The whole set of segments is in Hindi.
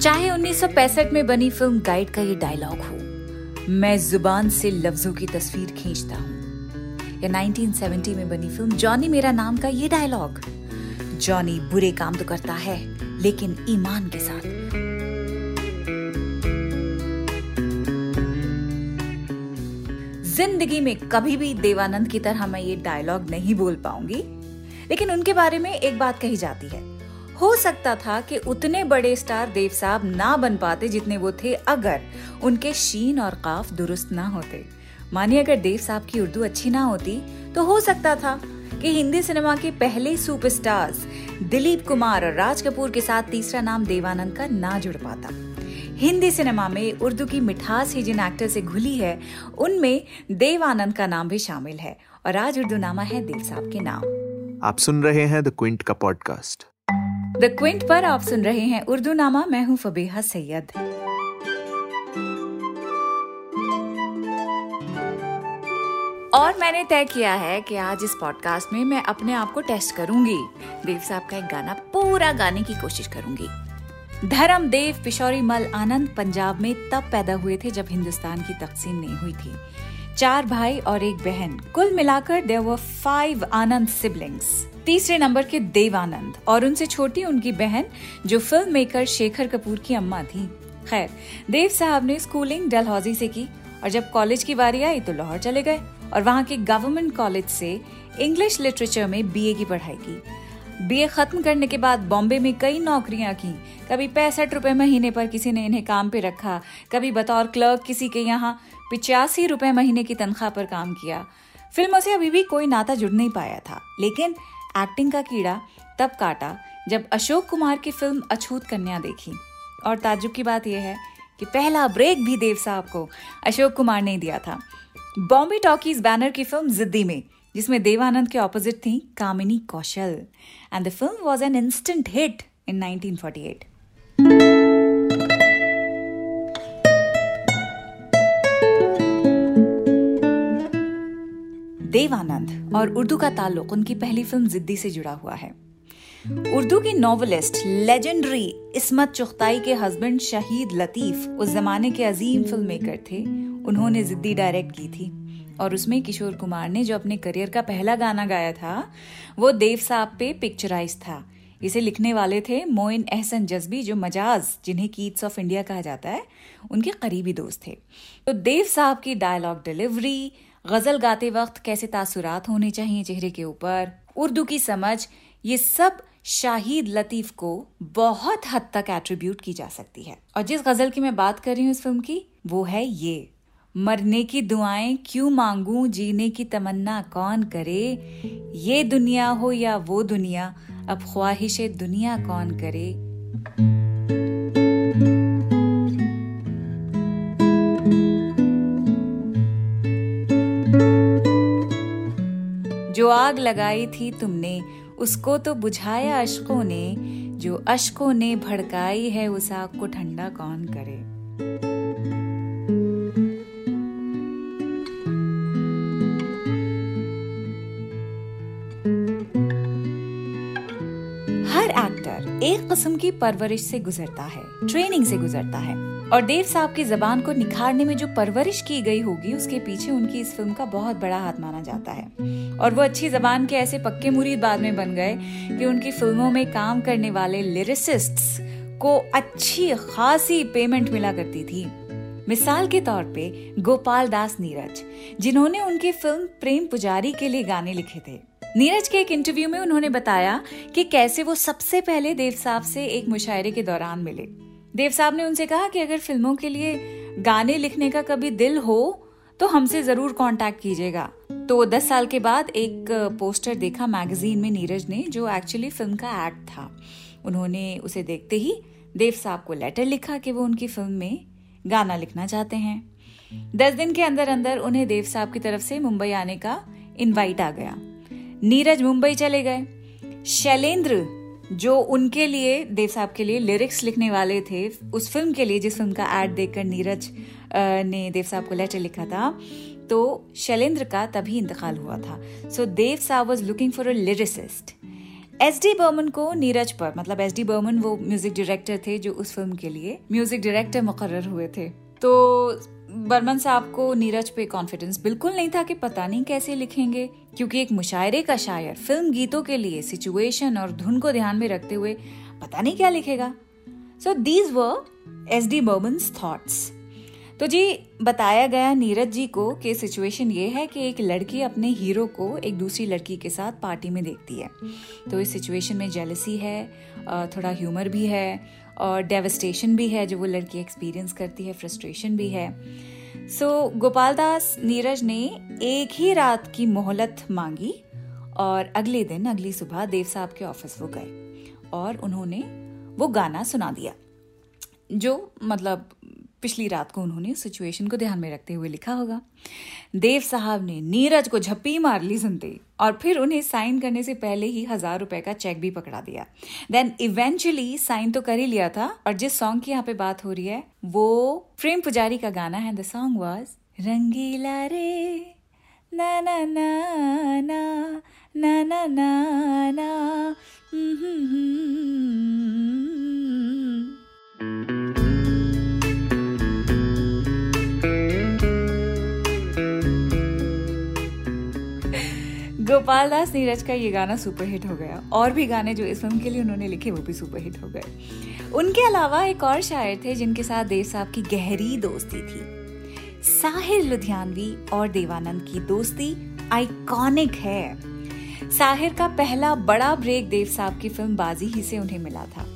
चाहे 1965 में बनी फ़िल्म गाइड का ये डायलॉग हो, मैं ज़ुबान से लफ्जों की तस्वीर खींचता हूँ। या 1970 में बनी फ़िल्म जॉनी मेरा नाम का ये डायलॉग जॉनी बुरे काम तो करता है, लेकिन ईमान के साथ। ज़िंदगी में कभी भी देवानंद की तरह मैं ये डायलॉग नहीं बोल पाऊँगी, लेकिन उनके बारे में एक बात कही जाती है। हो सकता था कि उतने बड़े स्टार देव साहब ना बन पाते जितने वो थे अगर उनके शीन और काफ दुरुस्त ना होते। मानिए अगर देव साहब की उर्दू अच्छी ना होती तो हो सकता था कि हिंदी सिनेमा के पहले सुपरस्टार्स दिलीप कुमार और राज कपूर के साथ तीसरा नाम देवानंद का ना जुड़ पाता। हिंदी सिनेमा में उर्दू की मिठास ही जिन एक्टर से घुली है, उनमें देवानंद का नाम भी शामिल है और आज उर्दू नामा है देव साहब के नाम। आप सुन रहे हैं द क्विंट का पॉडकास्ट द क्विंट पर आप सुन रहे हैं उर्दू नामा मैं हूँ फबीहा सैयद। और मैंने तय किया है कि आज इस पॉडकास्ट में मैं अपने आप को टेस्ट करूँगी। देव साहब का एक गाना, पूरा गाने की कोशिश करूँगी। धर्म देव, पिशौरी मल आनंद, पंजाब में तब पैदा हुए थे जब हिंदुस्तान की तकसीम नहीं हुई थी। चार भाई और एक बहन। कुल मिलाकर there were five Anand siblings तीसरे नंबर के देव आनंद और उनसे छोटी उनकी बहन, जो फ़िल्म मेकर शेखर कपूर की अम्मा थी। खैर, देव साहब ने स्कूलिंग डलहौजी से की और जब कॉलेज की बारी आई तो लाहौर चले गए और वहाँ के गवर्नमेंट कॉलेज से इंग्लिश लिटरेचर में बीए की पढ़ाई की। बीए खत्म करने के बाद बॉम्बे में कई नौकरियाँ की। कभी पैंसठ रुपए महीने पर किसी ने इन्हें काम पे रखा। कभी बतौर क्लर्क किसी के यहाँ पिचासी रुपए महीने की तनख्वाह पर काम किया। फ़िल्मों से अभी भी कोई नाता जुड़ नहीं पाया था। लेकिन एक्टिंग का कीड़ा तब काटा जब अशोक कुमार की फ़िल्म अछूत कन्या देखी। और ताजुब की बात यह है कि पहला ब्रेक भी देव साहब को अशोक कुमार ने दिया था। बॉम्बे टॉकीज बैनर की फ़िल्म जिद्दी में जिसमें देवानंद के ऑपोजिट थी Kamini Kaushal. And the film was an instant hit in 1948 Dev Anand और उर्दू का ताल्लुक उनकी पहली फ़िल्म जिद्दी से जुड़ा हुआ है। उर्दू की नॉवलिस्ट लेजेंडरी इस्मत चुगताई के हस्बैंड शहीद लतीफ उस जमाने के अजीम फ़िल्म मेकर थे। उन्होंने जिद्दी डायरेक्ट की थी। और उसमें किशोर कुमार ने जो अपने करियर का पहला गाना गाया था, वो देव साहब पे पिक्चराइज था। इसे लिखने वाले थे मोइन एहसन जज्बी, जो मजाज, जिन्हें कीट्स ऑफ़ इंडिया कहा जाता है, उनके करीबी दोस्त थे। तो देव साहब की डायलॉग डिलीवरी गज़ल गाते वक्त कैसे तासुरात होने चाहिए चेहरे के ऊपर, उर्दू की समझ, ये सब शाहिद लतीफ को बहुत हद तक एट्रीब्यूट की जा सकती है। और जिस गज़ल की मैं बात कर रही हूँ इस फ़िल्म की, वो है ये। मरने की दुआएँ क्यों मांगू? जीने की तमन्ना कौन करे? ये दुनिया हो या वो दुनिया, अब ख्वाहिश दुनिया कौन करे? जो आग लगाई थी तुमने, उसको तो बुझाया अशकों ने। जो अशकों ने भड़काई है, उस आग को ठंडा कौन करे? एक किस्म की परवरिश से गुजरता है ट्रेनिंग से गुजरता है। और देव साहब की जबान को निखारने में जो परवरिश की गई होगी, उसके पीछे उनकी इस फ़िल्म का बहुत बड़ा हाथ माना जाता है। और वो अच्छी जबान के ऐसे पक्के मुरीद बाद में बन गए कि उनकी फ़िल्मों में काम करने वाले लिरिसिस्ट को अच्छी, खासी पेमेंट मिला करती थी। मिसाल के तौर पे गोपाल दास नीरज, जिन्होंने उनकी फ़िल्म प्रेम पुजारी के लिए गाने लिखे थे। नीरज के एक इंटरव्यू में उन्होंने बताया कि कैसे वो सबसे पहले देव साहब से एक मुशायरे के दौरान मिले। देव साहब ने उनसे कहा कि अगर फ़िल्मों के लिए गाने लिखने का कभी दिल हो तो हमसे ज़रूर कांटेक्ट कीजिएगा। तो दस साल के बाद एक पोस्टर देखा मैगजीन में नीरज ने, जो एक्चुअली फ़िल्म का एक्ट था। उन्होंने उसे देखते ही देव साहब को लेटर लिखा कि वो उनकी फ़िल्म में गाना लिखना चाहते हैं। दस दिन के अंदर अंदर उन्हें देव साहब की तरफ़ से मुंबई आने का इनवाइट आ गया। नीरज मुंबई चले गए। शैलेंद्र, जो उनके लिए, देव साहब के लिए लिरिक्स लिखने वाले थे, उस फ़िल्म के लिए जिस फ़िल्म का एड देखकर नीरज ने देव साहब को लेटर लिखा था तो शैलेंद्र का तभी इंतकाल हुआ था। So Dev sahab was looking for a lyricist S D Burman को नीरज पर मतलब एस डी बर्मन वो म्यूज़िक डायरेक्टर थे जो उस फ़िल्म के लिए म्यूज़िक डायरेक्टर मुकर हुए थे। तो बर्मन साहब को नीरज पे कॉन्फिडेंस बिल्कुल नहीं था कि पता नहीं कैसे लिखेंगे, क्योंकि एक मुशायरे का शायर फ़िल्म गीतों के लिए सिचुएशन और धुन को ध्यान में रखते हुए पता नहीं क्या लिखेगा। So these were S D Burman thoughts तो जी, बताया गया नीरज जी को कि सिचुएशन ये है कि एक लड़की अपने हीरो को एक दूसरी लड़की के साथ पार्टी में देखती है। तो इस सिचुएशन में जेलसी है थोड़ा ह्यूमर भी है और डेवस्टेशन भी है जो वो लड़की एक्सपीरियंस करती है फ्रस्ट्रेशन भी है। सो so, गोपाल दास नीरज ने एक ही रात की मोहलत मांगी और अगले दिन अगली सुबह देव साहब के ऑफ़िस वो गए और उन्होंने वो गाना सुना दिया जो मतलब पिछली रात को उन्होंने सिचुएशन को ध्यान में रखते हुए लिखा होगा। देव साहब ने नीरज को झप्पी मार ली सुनते और फिर उन्हें साइन करने से पहले ही हज़ार रुपए का चेक भी पकड़ा दिया। देन इवेंचुअली साइन तो कर ही लिया था और जिस सॉन्ग की यहाँ पे बात हो रही है, वो प्रेम पुजारी का गाना है द सॉन्ग वॉज़ रंगीला रे, ना ना ना ना ना ना ना ना गोपाल दास नीरज का ये गाना सुपरहिट हो गया। और भी गाने जो इस फ़िल्म के लिए उन्होंने लिखे, वो भी सुपरहिट हो गए। उनके अलावा एक और शायर थे, जिनके साथ देव साहब की गहरी दोस्ती थी। साहिर लुधियानवी और देवानंद की दोस्ती आइकॉनिक है। साहिर का पहला बड़ा ब्रेक देव साहब की फ़िल्म बाजी ही से उन्हें मिला था।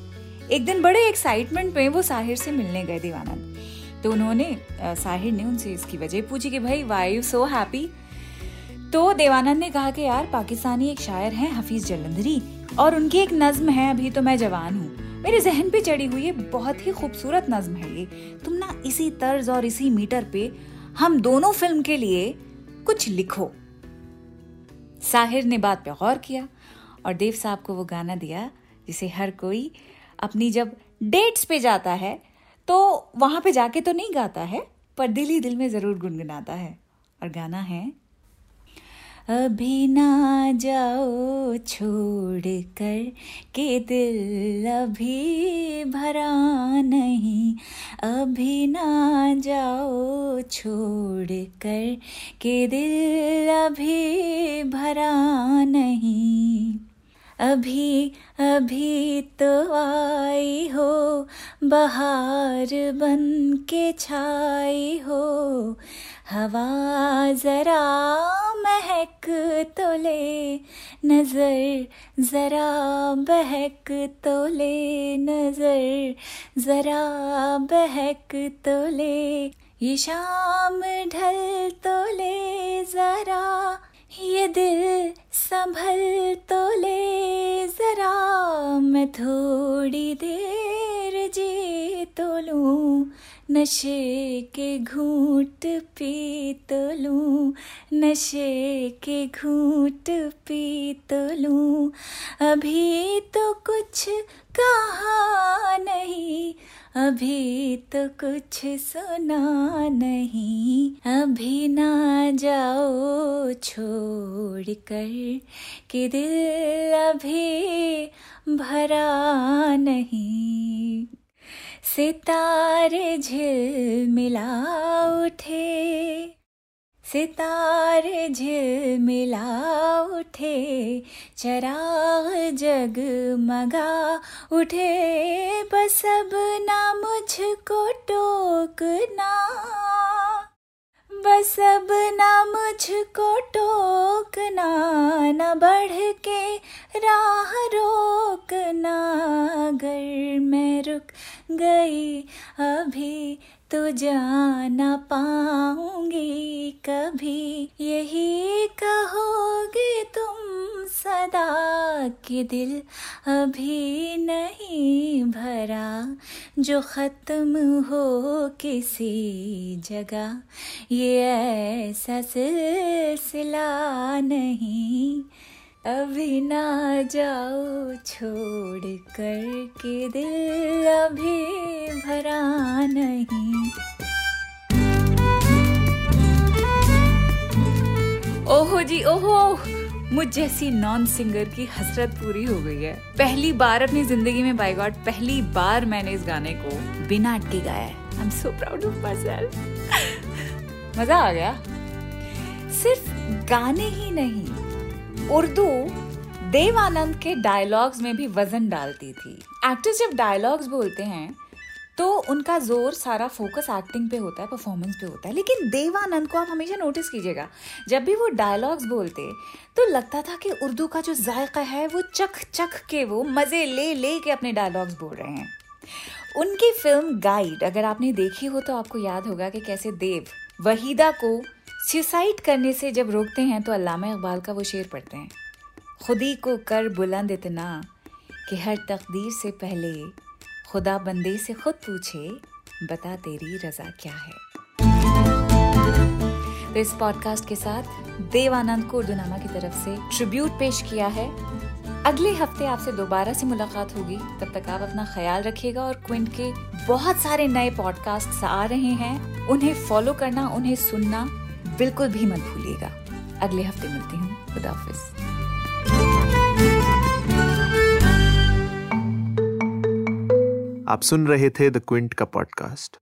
एक दिन बड़े एक्साइटमेंट में वो साहिर से मिलने गए देवानंद। तो उन्होंने साहिर ने उनसे इसकी वजह पूछी कि, भाई वाई यू सो हैप्पी तो देवानंद ने कहा कि यार, पाकिस्तानी एक शायर हैं, हफीज जलंधरी, और उनकी एक नज्म है, अभी तो मैं जवान हूँ। मेरे जहन पे चढ़ी हुई है बहुत ही खूबसूरत नज्म है ये। तुम ना इसी तर्ज और इसी मीटर पे हम दोनों फ़िल्म के लिए कुछ लिखो। साहिर ने बात पे गौर किया, और देव साहब को वो गाना दिया, जिसे हर कोई अपनी जब डेट्स पे जाता है तो वहाँ पे जाके तो नहीं गाता है, पर दिल ही दिल में ज़रूर गुनगुनाता है। और गाना है अभी ना जाओ छोड़ कर के दिल अभी भरा नहीं। अभी ना जाओ छोड़ कर के दिल अभी भरा नहीं। अभी अभी तो आई हो, बहार बन के छाई हो। हवा जरा महक तो ले, नज़र जरा बहक तो ले, नज़र जरा बहक तो ले। ये शाम ढल तो ले, जरा ये दिल संभल तो ले। मैं थोड़ी देर जी तो लूँ। नशे के घूट पी तो लूँ, नशे के घूट पी तो लूँ। अभी तो कुछ कहा नहीं, अभी तो कुछ सुना नहीं। अभी ना जाओ छोड़ कर, कि दिल अभी भरा नहीं। सितारे झिलमिला उठे सितारे झिलमिला उठे चराग जगमगा उठे। बस अब ना मुझको टोकना, बस अब ना मुझको टोकना, न बढ़ के राह रोकना। अगर मैं रुक गई अभी तो जाना पाऊँगी कभी। यही कहोगे तुम सदा कि दिल, अभी नहीं भरा। जो ख़त्म हो किसी जगह, ये ऐसा सिलसिला नहीं। अभी ना जाओ छोड़ कर के दिल अभी भरा नहीं। ओहो जी, ओहो मुझ जैसी नॉन सिंगर की हसरत पूरी हो गई है। पहली बार अपनी ज़िंदगी में बाई गॉड पहली बार मैंने इस गाने को बिना अटके गाया I am so proud of myself मज़ा आ गया। सिर्फ़ गाने ही नहीं उर्दू देवानंद के डायलॉग्स में भी वज़न डालती थी। एक्टर्स जब डायलॉग्स बोलते हैं तो उनका ज़ोर सारा फोकस एक्टिंग पे होता है परफॉर्मेंस पे होता है। लेकिन देवानंद को आप हमेशा नोटिस कीजिएगा, जब भी वो डायलॉग्स बोलते तो लगता था कि उर्दू का जो जायका है, वो चख चख के, वो मज़े ले ले के अपने डायलॉग्स बोल रहे हैं। उनकी फ़िल्म गाइड अगर आपने देखी हो तो आपको याद होगा कि कैसे देव वहीदा को सुसाइड करने से जब रोकते हैं तो अल्लामा इकबाल का वो शेर पढ़ते हैं। खुदी को कर बुलंद इतना कि हर तकदीर से पहले खुदा बंदे से खुद पूछे, बता तेरी रजा क्या है? तो इस पॉडकास्ट के साथ देवानंद को उर्दूनामा की तरफ़ से ट्रिब्यूट पेश किया है। अगले हफ़्ते आपसे दोबारा से मुलाकात होगी। तब तक आप अपना ख्याल रखिएगा और क्विंट के बहुत सारे नए पॉडकास्ट आ रहे हैं। उन्हें फॉलो करना, उन्हें सुनना बिल्कुल भी मत भूलिएगा। अगले हफ़्ते मिलती हूँ। खुदाफिज़ आप सुन रहे थे द क्विंट का पॉडकास्ट